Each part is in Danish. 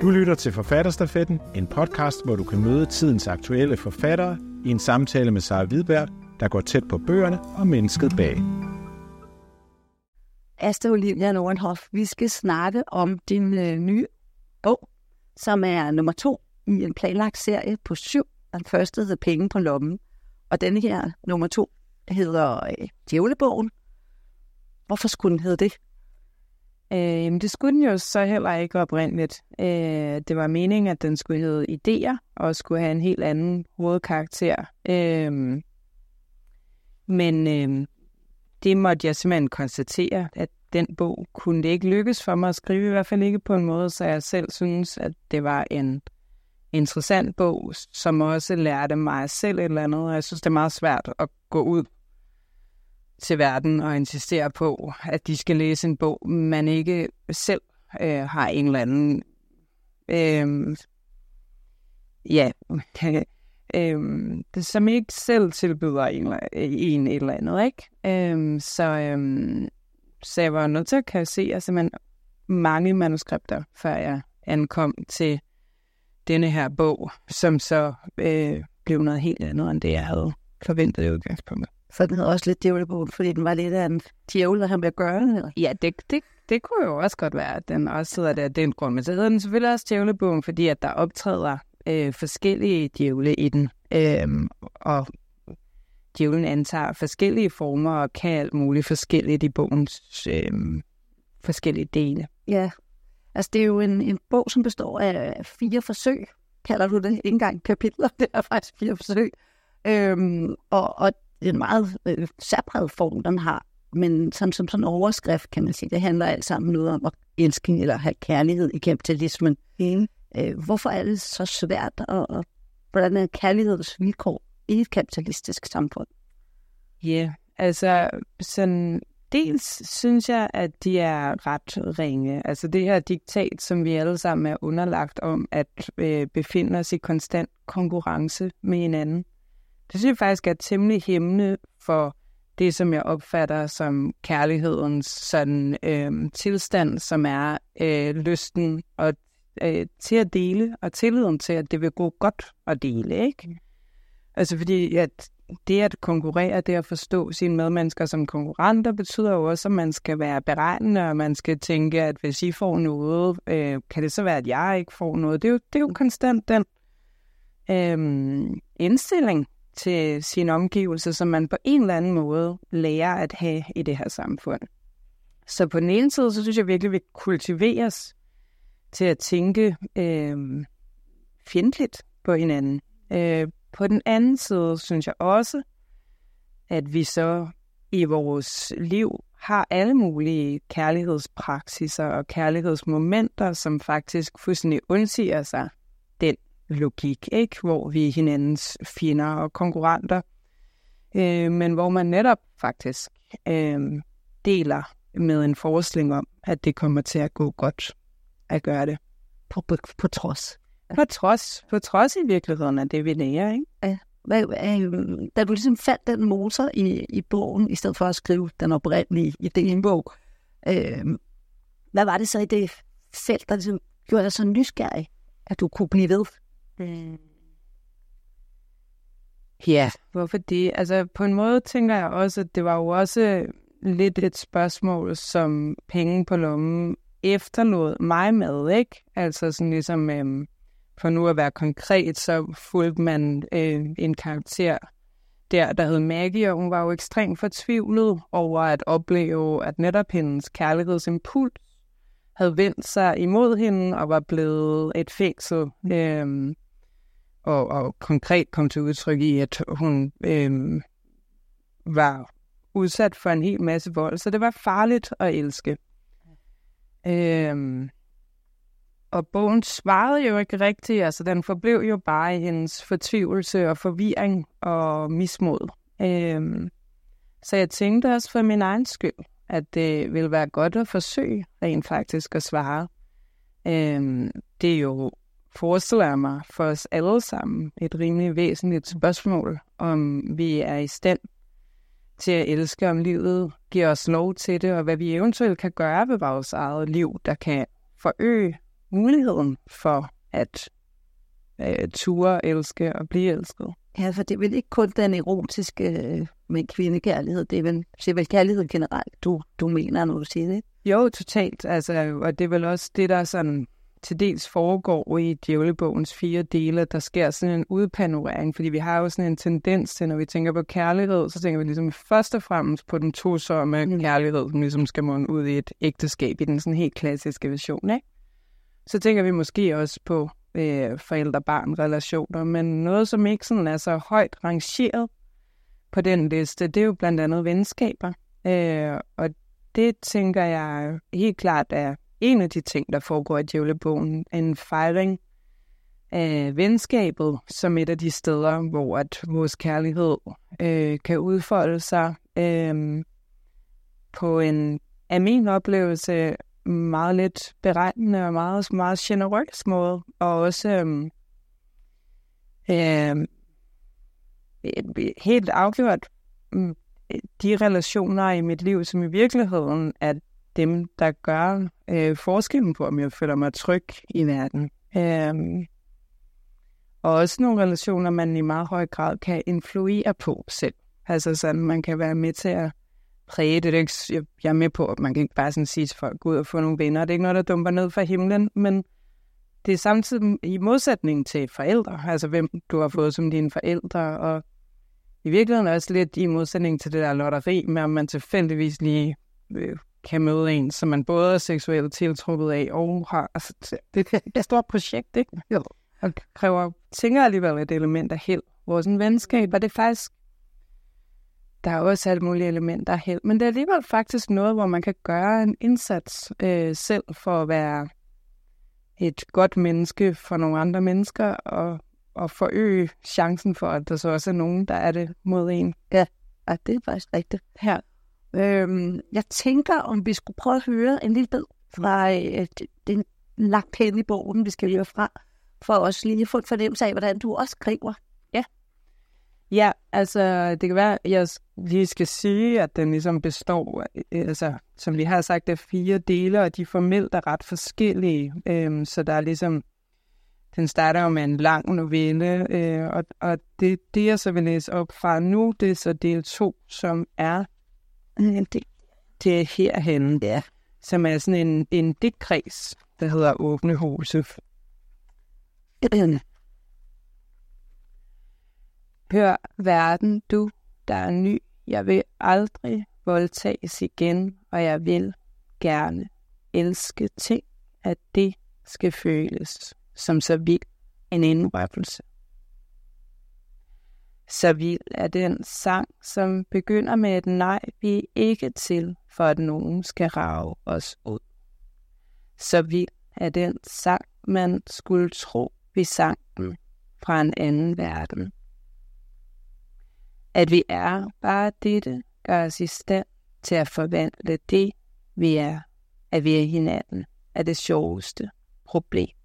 Du lytter til Forfatterstafetten, en podcast, hvor du kan møde tidens aktuelle forfattere i en samtale med Sara Hvidberg, der går tæt på bøgerne og mennesket bag. Asta Olivia Nordenhoff, vi skal snakke om din øh, nye bog, som er nummer to i en planlagt serie på syv. Den første hedder Penge på lommen, og denne her, nummer to, hedder øh, Djævlebogen. Hvorfor skulle den hedde det? Øh, det skulle den jo så heller ikke oprindeligt. Øh, det var meningen, at den skulle hedde Ideer, og skulle have en helt anden hovedkarakter. Øh, men øh, det måtte jeg simpelthen konstatere, at den bog kunne det ikke lykkes for mig at skrive, i hvert fald ikke på en måde, så jeg selv synes, at det var en interessant bog, som også lærte mig selv et eller andet, og jeg synes, det er meget svært at gå ud til verden og insistere på, at de skal læse en bog, man ikke selv øh, har en eller anden øh, ja, øh, det, som ikke selv tilbyder en, en et eller andet, ikke? Øh, så, øh, så jeg var nødt til at kassere simpelthen mange manuskripter, før jeg ankom til denne her bog, som så øh, blev noget helt andet, end det jeg havde forventet i udgangspunktet. Så den havde også lidt djævlebogen, fordi den var lidt af en djævel, der har med at gøre. Eller? Ja, det, det, det kunne jo også godt være, at den også hedder det af den grund. Men så hedder den selvfølgelig også djævlebogen, fordi at der optræder øh, forskellige djævle i den. Øh, og djævlen antager forskellige former og kan alt muligt forskelligt i bogens øh, forskellige dele. Ja, altså det er jo en, en bog, som består af fire forsøg, kalder du det, ikke engang kapitler, det er faktisk fire forsøg. Øhm, og, og en meget øh, særpræget form, den har. Men som, som sådan en overskrift, kan man sige, det handler alt sammen noget om at elske eller have kærlighed i kapitalismen. Mm. Øh, hvorfor er det så svært, og, og hvordan er kærlighedens vilkår i et kapitalistisk samfund? Ja, yeah, altså sådan, dels synes jeg, at de er ret ringe. Altså det her diktat, som vi alle sammen er underlagt om at øh, befinde os i konstant konkurrence med hinanden. Det synes jeg faktisk er temmelig hæmmende for det, som jeg opfatter som kærlighedens sådan, øh, tilstand, som er øh, lysten og, øh, til at dele, og tilliden til, at det vil gå godt at dele. Ikke? Mm. Altså fordi, at det at konkurrere, det at forstå sine medmennesker som konkurrenter, betyder jo også, at man skal være beregnende, og man skal tænke, at hvis I får noget, øh, kan det så være, at jeg ikke får noget? Det er jo, det er jo konstant den øh, indstilling, til sine omgivelser, som man på en eller anden måde lærer at have i det her samfund. Så på den ene side, så synes jeg virkelig, vi kultiveres til at tænke øh, fjendtligt på hinanden. Øh, på den anden side synes jeg også, at vi så i vores liv har alle mulige kærlighedspraksiser og kærlighedsmomenter, som faktisk fuldstændig undsiger sig logik, ikke? hvor vi er hinandens fjender og konkurrenter, øh, men hvor man netop faktisk øh, deler med en forestilling om, at det kommer til at gå godt at gøre det. På, på, på trods. På trods, på trods i virkeligheden af det, vi lærer, ikke? Ja. Hvad, øh, da du ligesom fandt den motor i, i bogen, i stedet for at skrive den oprindelige i din bog, øh, hvad var det så i det felt, der ligesom gjorde dig så nysgerrig, at du kunne blive ved? Mm. Ja, hvorfor det? Altså på en måde tænker jeg også, at det var jo også lidt et spørgsmål, som penge på lommen efterlod mig med, ikke? Altså sådan ligesom, øhm, for nu at være konkret, så fulgte man øh, en karakter der, der hed Maggie, og hun var jo ekstremt fortvivlet over at opleve, at netop hendes kærlighedsimpuls havde vendt sig imod hende og var blevet et fængsel. Øh, og, og konkret kom til udtryk i, at hun øh, var udsat for en hel masse vold, så det var farligt at elske. Øh, og bogen svarede jo ikke rigtigt, altså den forblev jo bare i hendes fortvivlelse og forvirring og mismod. Øh, så jeg tænkte også for min egen skyld, at det ville være godt at forsøge rent faktisk at svare. Øh, det er jo forestiller jeg mig for os alle sammen et rimelig væsentligt spørgsmål, om vi er i stand til at elske, om livet giver os lov til det, og hvad vi eventuelt kan gøre ved vores eget liv, der kan forøge muligheden for at øh, ture, elske og blive elsket. Ja, for det er vel ikke kun den erotiske øh, med kvindekærlighed, det er vel, det er vel kærlighed generelt, du, du mener, når du siger det? Jo, totalt. Altså, og det er vel også det, der sådan til dels foregår i djævlebogens fire dele, der sker sådan en udpanorering, fordi vi har jo sådan en tendens til, når vi tænker på kærlighed, så tænker vi ligesom først og fremmest på den tosomme mm. kærlighed, som ligesom skal munde ud i et ægteskab i den sådan helt klassiske version, ikke? Så tænker vi måske også på øh, forældre-barn-relationer, men noget, som ikke sådan er så højt rangeret på den liste, det er jo blandt andet venskaber. Øh, og det tænker jeg helt klart er en af de ting, der foregår i djævlebogen, en fejring af venskabet som et af de steder, hvor at vores kærlighed øh, kan udfolde sig øh, på en, af min oplevelse, meget lidt beregnende og meget, meget generøs måde, og også øh, øh, helt afgjort mm, de relationer i mit liv, som i virkeligheden er dem, der gør øh, forskellen på, om jeg føler mig tryg i verden. Øh, og også nogle relationer, man i meget høj grad kan influere på selv. Altså sådan, man kan være med til at præge det. det er jeg er med på, at man kan ikke bare sådan sige til folk, gå ud og få nogle venner. Det er ikke noget, der dumper ned fra himlen, men det er samtidig i modsætning til forældre, altså hvem du har fået som dine forældre, og i virkeligheden også lidt i modsætning til det der lotteri med, om man tilfældigvis lige øh, kan møde en, som man både er seksuelt tiltrukket af og har. Altså, det er et stort projekt, ikke? Jo. Og kræver, tænker alligevel et element af held. Vores venskab, og det er faktisk der er også alle mulige elementer af held, men det er alligevel faktisk noget, hvor man kan gøre en indsats øh, selv for at være et godt menneske for nogle andre mennesker, og, og forøge chancen for, at der så også er nogen, der er det mod en. Ja, ja det er faktisk rigtigt. Her. Øhm, jeg tænker, om vi skulle prøve at høre en lille bid fra øh, den lagt hen i bogen, vi skal høre fra, for også lige at få en fornemmelse af, hvordan du også skriver. Ja, Ja, altså det kan være, at jeg lige skal sige, at den ligesom består, øh, altså som vi har sagt, af fire dele, og de formelt er ret forskellige. Øhm, så der er ligesom, den starter jo med en lang novelle, øh, og, og det, det jeg så vil læse op fra nu, det er så del 2, som er, det, det er herhenne, ja. som er sådan en, en digtkreds, der hedder Åbne Huse. Hør verden, du, der er ny. Jeg vil aldrig voldtages igen, og jeg vil gerne elske ting, at det skal føles som så vild en indrømmelse. Så vild er den sang, som begynder med et nej, vi er ikke til, for at nogen skal rave os ud. Så vild er den sang, man skulle tro, vi sang den fra en anden verden. At vi er bare dette, gør os i stand til at forvandle det, vi er, at vi er hinanden, er det sjoveste problem.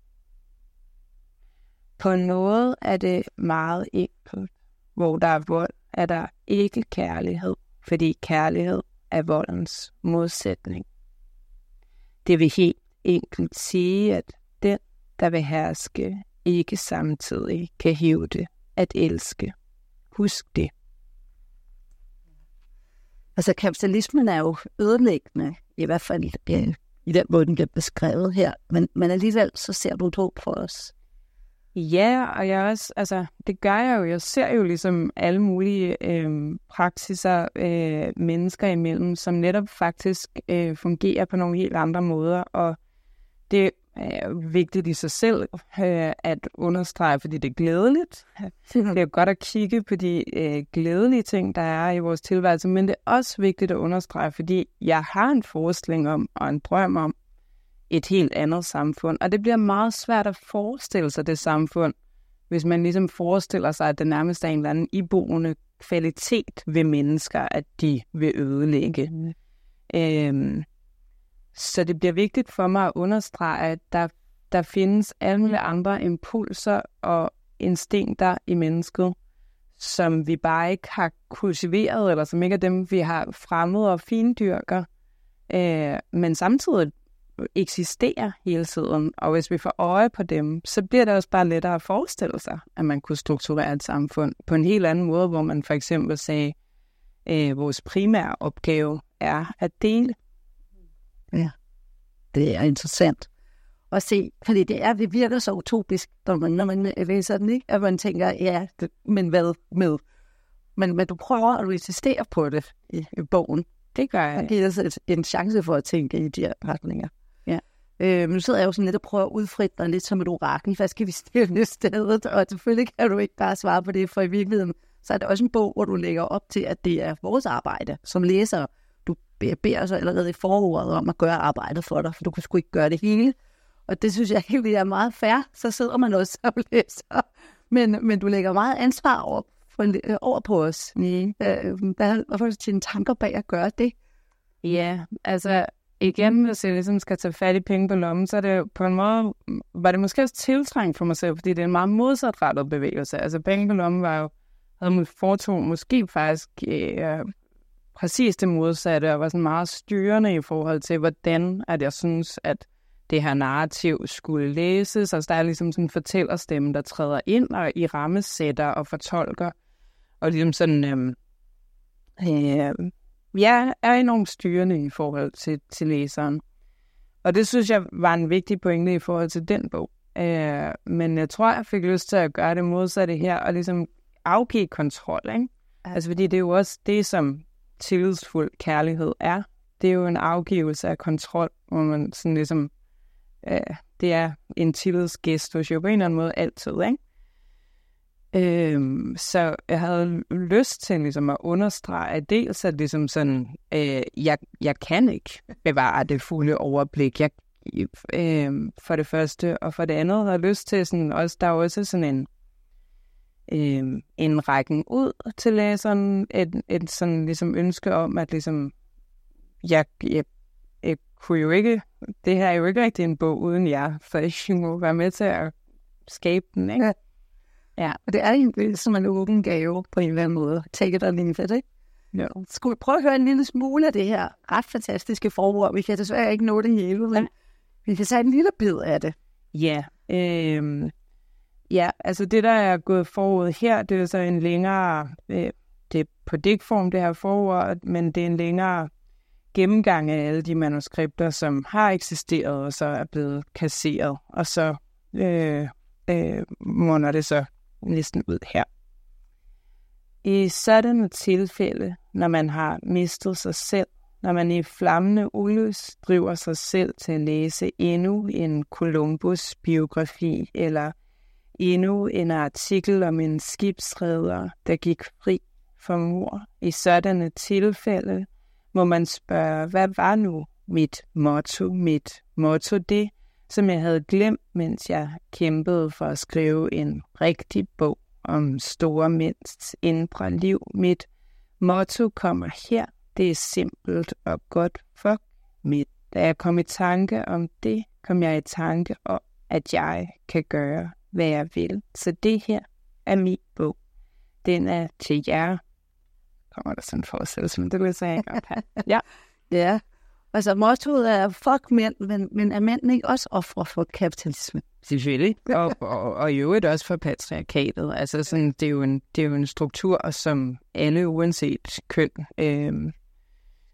På en måde er det meget enkelt. Hvor der er vold, er der ikke kærlighed, fordi kærlighed er voldens modsætning. Det vil helt enkelt sige, at den, der vil herske, ikke samtidig kan hæve det at elske. Husk det. Altså kapitalismen er jo ødelæggende, i hvert fald i den måde, den bliver beskrevet her. Men, men alligevel så ser du et håb for os. Ja, og jeg også, altså, det gør jeg jo. Jeg ser jo ligesom alle mulige øh, praksiser øh, mennesker imellem, som netop faktisk øh, fungerer på nogle helt andre måder. Og det er vigtigt i sig selv øh, at understrege, fordi det er glædeligt. Det er godt at kigge på de øh, glædelige ting, der er i vores tilværelse, men det er også vigtigt at understrege, fordi jeg har en forestilling om og en drøm om et helt andet samfund, og det bliver meget svært at forestille sig det samfund, hvis man ligesom forestiller sig, at det nærmest er en eller anden iboende kvalitet ved mennesker, at de vil ødelægge. Mm. Øhm, så det bliver vigtigt for mig at understrege, at der, der findes alle andre impulser og instinkter i mennesket, som vi bare ikke har kultiveret, eller som ikke er dem, vi har fremmet og findyrker. Øh, men samtidig eksisterer hele tiden, og hvis vi får øje på dem, så bliver det også bare lettere at forestille sig, at man kunne strukturere et samfund på en helt anden måde, hvor man for eksempel sagde, øh, vores primære opgave er at dele. Ja, det er interessant at se, fordi det er, det virker så utopisk, når man, når man læser den, ikke? at man tænker, ja, det, men hvad med? Men, men du prøver at resistere på det i, i bogen. Det gør jeg. Det giver os en chance for at tænke i de her retninger. Øh, Øh, nu sidder jeg jo sådan lidt og prøver at udfritte dig lidt som et orakel. Hvad skal vi stille stedet? Og selvfølgelig kan du ikke bare svare på det, for i virkeligheden så er det også en bog, hvor du lægger op til, at det er vores arbejde som læser. Du beder så allerede i forordet om at gøre arbejdet for dig, for du kan sgu ikke gøre det hele. Og det synes jeg helt er meget fair. Så sidder man også som læser. Men, men du lægger meget ansvar over, for, øh, over på os. Mm. Øh, hvad er dine tanker bag at gøre det? Ja, altså igen, hvis jeg ligesom skal tage fat i penge på lommen, så er det på en måde, var det måske også tiltrængt for mig selv, fordi det er en meget modsatrettet bevægelse. Altså penge på lommen var jo, havde man foretog måske faktisk øh, præcis det modsatte, og var sådan meget styrende i forhold til, hvordan at jeg synes, at det her narrativ skulle læses. Altså der er ligesom sådan en fortællerstemme, der træder ind og i rammesætter og fortolker. Og ligesom sådan, øh, øh, ja, er enormt styrende i forhold til, til læseren. Og det synes jeg var en vigtig pointe i forhold til den bog. Øh, men jeg tror, jeg fik lyst til at gøre det modsatte her, og ligesom afgive kontrol, ikke? Altså fordi det er jo også det, som tillidsfuld kærlighed er. Det er jo en afgivelse af kontrol, hvor man sådan ligesom, øh, det er en tillidsgestus jo på en eller anden måde altid, ikke? Øhm, så jeg havde lyst til ligesom at understrege, at dels at ligesom sådan, øh, jeg, jeg kan ikke bevare det fulde overblik. Jeg, øh, for det første, og for det andet havde jeg lyst til sådan, også, der er også sådan en, øh, en rækken ud til læseren, et, et sådan ligesom ønske om, at ligesom, jeg, jeg, jeg kunne jo ikke, det her er jo ikke rigtig en bog uden jer, så jeg må være med til at skabe den, ikke? Ja. Og det er egentlig som en åben gave på en eller anden måde. Take it or leave it, ikke? Ja. Skulle vi prøve at høre en lille smule af det her ret fantastiske forord? Vi kan desværre ikke nå det hele, men vi kan tage en lille bid af det. Ja, øh, ja, altså det, der er gået forud her, det er så en længere, øh, det er på digtform det her forord, men det er en længere gennemgang af alle de manuskripter, som har eksisteret og så er blevet kasseret. Og så øh, øh, munder det så næsten ud her. I sådanne tilfælde, når man har mistet sig selv, når man i flammende ulys driver sig selv til at læse endnu en Columbus-biografi eller endnu en artikel om en skibsredder, der gik fri for mor. I sådanne tilfælde må man spørge, hvad var nu mit motto, mit motto det, som jeg havde glemt, mens jeg kæmpede for at skrive en rigtig bog om store mænds indre liv. Mit motto kommer her. Det er simpelt og godt for mit. Da jeg kom i tanke om det, kom jeg i tanke om, at jeg kan gøre, hvad jeg vil. Så det her er min bog. Den er til jer. Kommer der sådan en forestillelse, men det vil jeg sige Ja. ja. Altså, mottoet er, fuck mænd, men, men er mænd ikke også ofre for kapitalisme? Selvfølgelig, og, og, og i øvrigt også for patriarkatet. Altså, sådan, det, er jo en, det er jo en struktur, som alle, uanset køn, øh,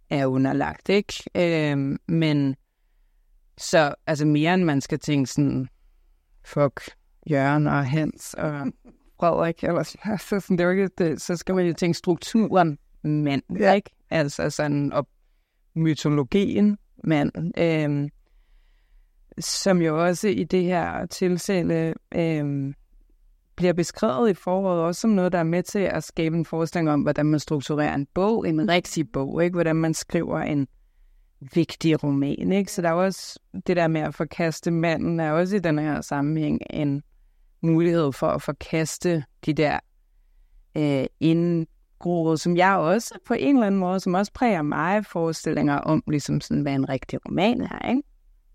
er underlagt, ikke? Øh, men så, altså mere end man skal tænke sådan, fuck Jørgen og Hans og Frederik, eller altså, sådan, det er ikke, det, så skal man jo tænke strukturen mand, ja. ikke? Altså sådan, og mytologien mand, øh, som jo også i det her tilfælde øh, bliver beskrevet i foråret også som noget, der er med til at skabe en forestilling om, hvordan man strukturerer en bog, en rigtig bog, ikke? hvordan man skriver en vigtig roman. Ikke? Så der er også det der med at forkaste manden, er også i den her sammenhæng en mulighed for at forkaste de der øh, inden groet, som jeg også på en eller anden måde, som også præger mig forestillinger om, ligesom sådan, hvad en rigtig roman er, ikke?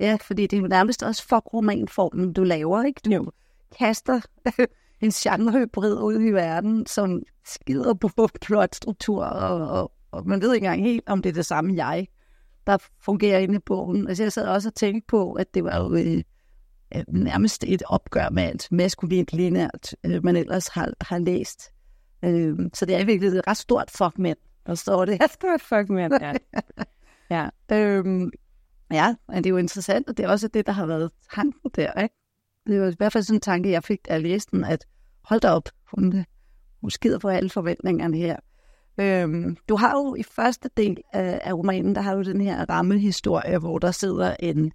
Ja, fordi det er nærmest også for romanformen, du laver, ikke? Du jo. kaster en genrehybrid ud i verden, som skider på plotstruktur, og, og, og man ved ikke engang helt, om det er det samme jeg, der fungerer inde i bogen. Altså, jeg sad også og tænkte på, at det var jo øh nærmest et opgør med alt maskulint lineært, øh, man ellers har, har læst. Øh, så det er virkelig et ret stort fragment, der står det. Et stort fragment, ja. ja. Øhm, ja, men det er jo interessant, og det er også det, der har været tanken der, ikke? Det var i hvert fald sådan en tanke, jeg fik, da jeg læste den, at hold da op, hun, hun skider på alle forventningerne her. Øhm, du har jo i første del af, af romanen, der har du den her rammehistorie, hvor der sidder en,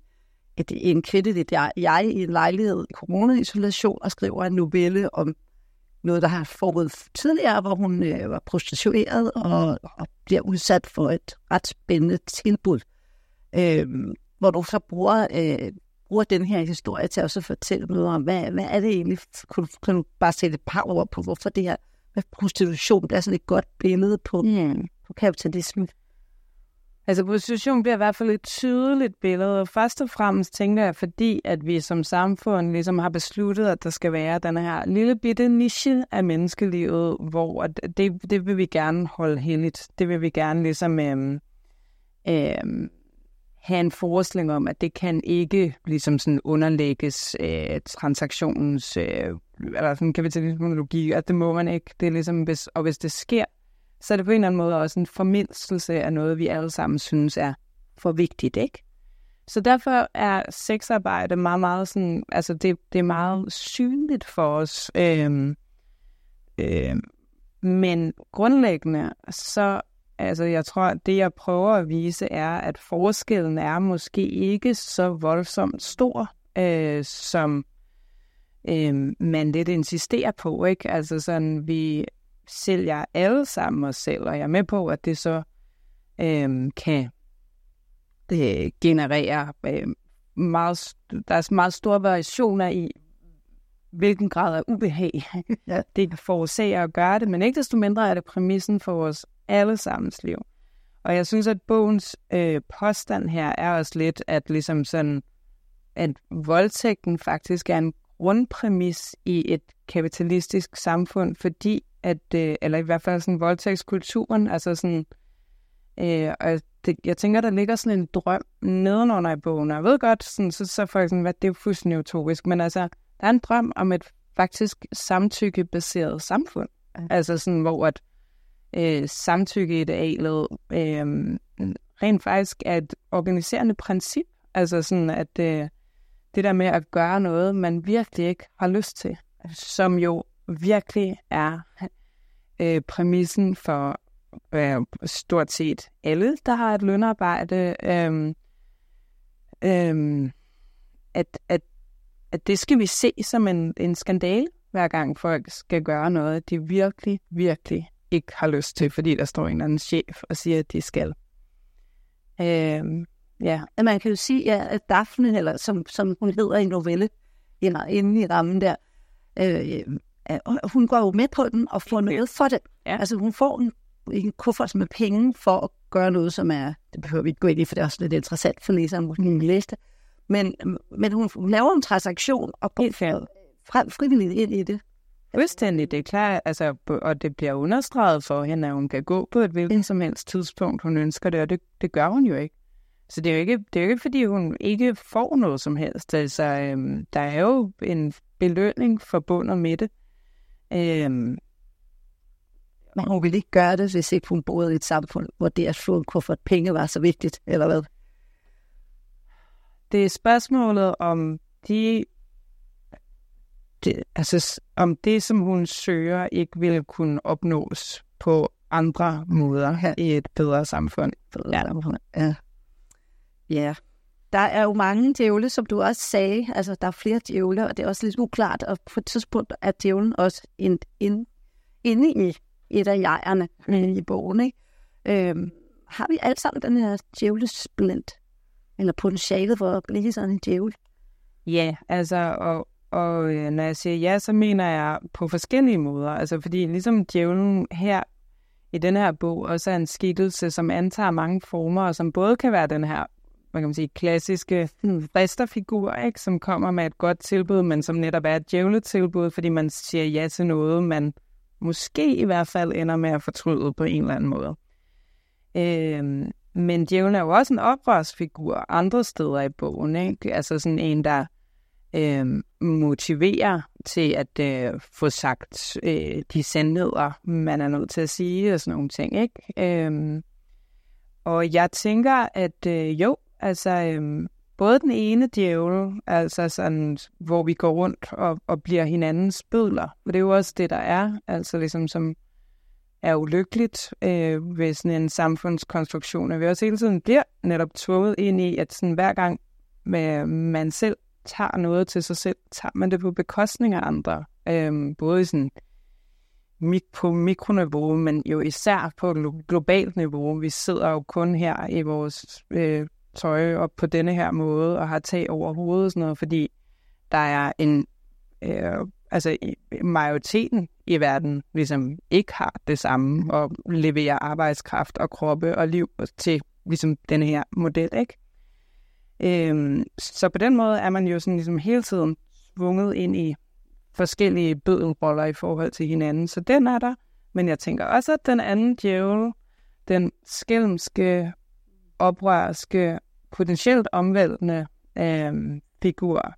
et, en kvinde, det jeg, jeg i en lejlighed i coronaisolation og skriver en novelle om noget, der har foregået tidligere, hvor hun øh, var prostitueret og, og bliver udsat for et ret spændende tilbud. Øhm, hvor du så bruger, øh, bruger den her historie til også at fortælle noget om, hvad, hvad er det egentlig? Kan du, kan du bare sætte et par ord på, hvorfor det her med prostitution bliver sådan et godt billede på, mm. på kapitalismen? Altså prostitution bliver i hvert fald et tydeligt billede, og først og fremmest tænker jeg, fordi at vi som samfund ligesom har besluttet, at der skal være den her lille bitte niche af menneskelivet, hvor det, det vil vi gerne holde heldigt. Det vil vi gerne ligesom øhm, øhm, have en forestilling om, at det kan ikke ligesom sådan underlægges øh, transaktionens øh, eller sådan kapitalismologi, at det må man ikke. Det er ligesom, hvis, og hvis det sker, så er det på en eller anden måde også en formindelse af noget, vi alle sammen synes er for vigtigt, ikke? Så derfor er sexarbejde meget, meget sådan, altså det, det er meget synligt for os. Øhm, øhm, men grundlæggende, så altså jeg tror, at det jeg prøver at vise er, at forskellen er måske ikke så voldsomt stor, øh, som øh, man lidt insisterer på, ikke? Altså sådan, vi sælger alle sammen os selv, og jeg er med på, at det så øh, kan det generere øh, meget, der er meget store variationer i, hvilken grad af ubehag ja. det kan forårsage at gøre det, men ikke desto mindre er det præmissen for vores allesammens liv. Og jeg synes, at bogens øh, påstand her er også lidt, at ligesom sådan, at voldtægten faktisk er en grundpræmis i et kapitalistisk samfund, fordi at, øh, eller i hvert fald sådan voldtægtskulturen, altså sådan, øh, og det, jeg tænker, der ligger sådan en drøm nedenunder i bogen, og jeg ved godt, sådan, så, så folk sådan, hvad det er fuldstændig utopisk, men altså, der er en drøm om et faktisk samtykkebaseret samfund, ja. altså sådan, hvor at øh, samtykkeidealet øh, rent faktisk er et organiserende princip, altså sådan, at øh, det der med at gøre noget, man virkelig ikke har lyst til, som jo virkelig er øh, præmissen for øh, stort set alle, der har et lønarbejde, øh, øh, at, at, at det skal vi se som en, en skandale, hver gang folk skal gøre noget, de virkelig, virkelig ikke har lyst til, fordi der står en eller anden chef og siger, at de skal. Øh, Ja, man kan jo sige, ja, at Daphne, eller som, som hun hedder i novelle, inde i rammen der, øh, hun går jo med på den og får noget for det. Ja. Altså hun får en, en kuffert med penge for at gøre noget, som er, det behøver vi ikke gå ind i, for det er også lidt interessant for læseren, hvis hun læse det. Men, men hun, hun laver en transaktion og går frem frivilligt ind i det. Fuldstændig, det er klart, altså, og det bliver understreget for hende, at hun kan gå på et hvilket som helst tidspunkt, hun ønsker det, og det, det gør hun jo ikke. Så det er jo ikke, det er jo ikke fordi hun ikke får noget som helst. Altså, øhm, der er jo en belønning forbundet med det. Øhm, men hun ville ikke gøre det, hvis ikke hun boede i et samfund, hvor det at få en kuffert penge var så vigtigt, eller hvad? Det er spørgsmålet om de, det, altså om det, som hun søger, ikke vil kunne opnås på andre måder ja. i et bedre samfund. Ja. ja. Ja, der er jo mange djævle, som du også sagde. Altså, der er flere djævle, og det er også lidt uklart. Og på et tidspunkt er djævlen også ind, ind, inde i et af jegerne i bogen. Ikke? Øhm, har vi alt sammen den her djævlesplint? Eller potentialet for at blive sådan en djævel? Ja, altså, og, og øh, når jeg siger ja, så mener jeg på forskellige måder. Altså, fordi ligesom djævlen her i den her bog også er en skikkelse, som antager mange former, og som både kan være den her hvad kan man sige, klassiske fristerfigur, ikke? som kommer med et godt tilbud, men som netop er et djævletilbud, fordi man siger ja til noget, man måske i hvert fald ender med at fortryde på en eller anden måde. Øhm, men djævlen er jo også en oprørsfigur andre steder i bogen. Ikke? Altså sådan en, der øh, motiverer til at øh, få sagt øh, de sandheder, man er nødt til at sige og sådan nogle ting. Ikke? Øh, og jeg tænker, at øh, jo, altså øhm, både den ene djævel, altså sådan, hvor vi går rundt og, og bliver hinandens bødler, for det er jo også det, der er, altså ligesom som er ulykkeligt øh, ved sådan en samfundskonstruktion, at vi også hele tiden bliver netop tvunget ind i, at sådan hver gang med, man selv tager noget til sig selv, tager man det på bekostning af andre. Øh, både sådan mik- på mikroniveau, men jo især på globalt niveau. Vi sidder jo kun her i vores øh, tøj op på denne her måde og har tag over hovedet og sådan noget, fordi der er en øh, altså majoriteten i verden ligesom ikke har det samme og leverer arbejdskraft og kroppe og liv til ligesom den her model, ikke? Øhm, så på den måde er man jo sådan ligesom hele tiden svunget ind i forskellige bødelroller i forhold til hinanden. Så den er der. Men jeg tænker også, at den anden djævel, den skælmske, oprørske, potentielt omvæltende øh, figur,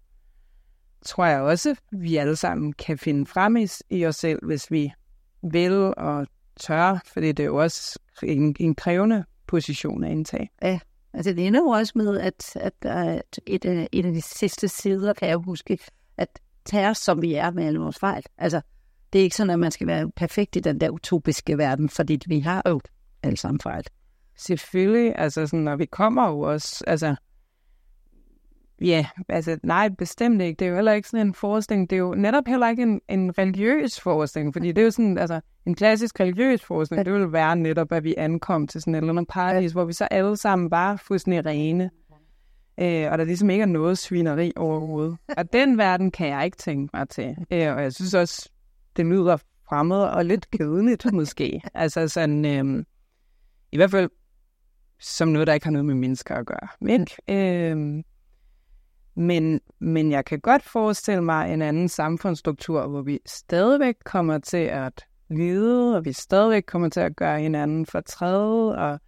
tror jeg også, vi alle sammen kan finde frem i, i os selv, hvis vi vil og tør, fordi det er jo også en, en krævende position at indtage. Ja, altså det ender jo også med, at, at, at et, af, et af de sidste sider, kan jeg huske, at tage os, som vi er med alle vores fejl. Altså, det er ikke sådan, at man skal være perfekt i den der utopiske verden, fordi vi har jo alle sammen fejl. Selvfølgelig, altså sådan, når vi kommer jo også, altså Ja, altså nej, bestemt ikke. Det er jo heller ikke sådan en forestilling. Det er jo netop heller ikke en, en religiøs forestilling, fordi det er jo sådan, altså en klassisk religiøs forestilling, det vil være netop, at vi ankom til sådan et eller andet paradis, hvor vi så alle sammen bare fuldstændig rene. Øh, og der ligesom ikke er noget svineri overhovedet. Og den verden kan jeg ikke tænke mig til. Øh, og jeg synes også, det lyder fremmed og lidt kedeligt måske. Altså sådan, øh, i hvert fald som noget, der ikke har noget med mennesker at gøre. Ikke? Øh, men, men jeg kan godt forestille mig en anden samfundsstruktur, hvor vi stadigvæk kommer til at lide, og vi stadigvæk kommer til at gøre hinanden fortræde, og,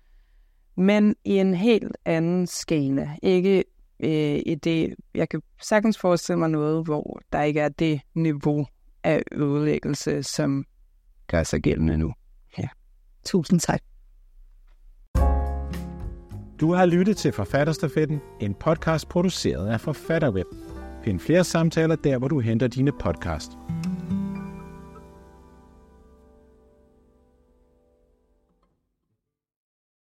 men i en helt anden skala. Ikke øh, i det, jeg kan sagtens forestille mig noget, hvor der ikke er det niveau af ødelæggelse, som gør sig gældende nu. Ja. Tusind tak. Du har lyttet til Forfatterstafetten, en podcast produceret af Forfatterweb. Find flere samtaler der, hvor du henter dine podcasts.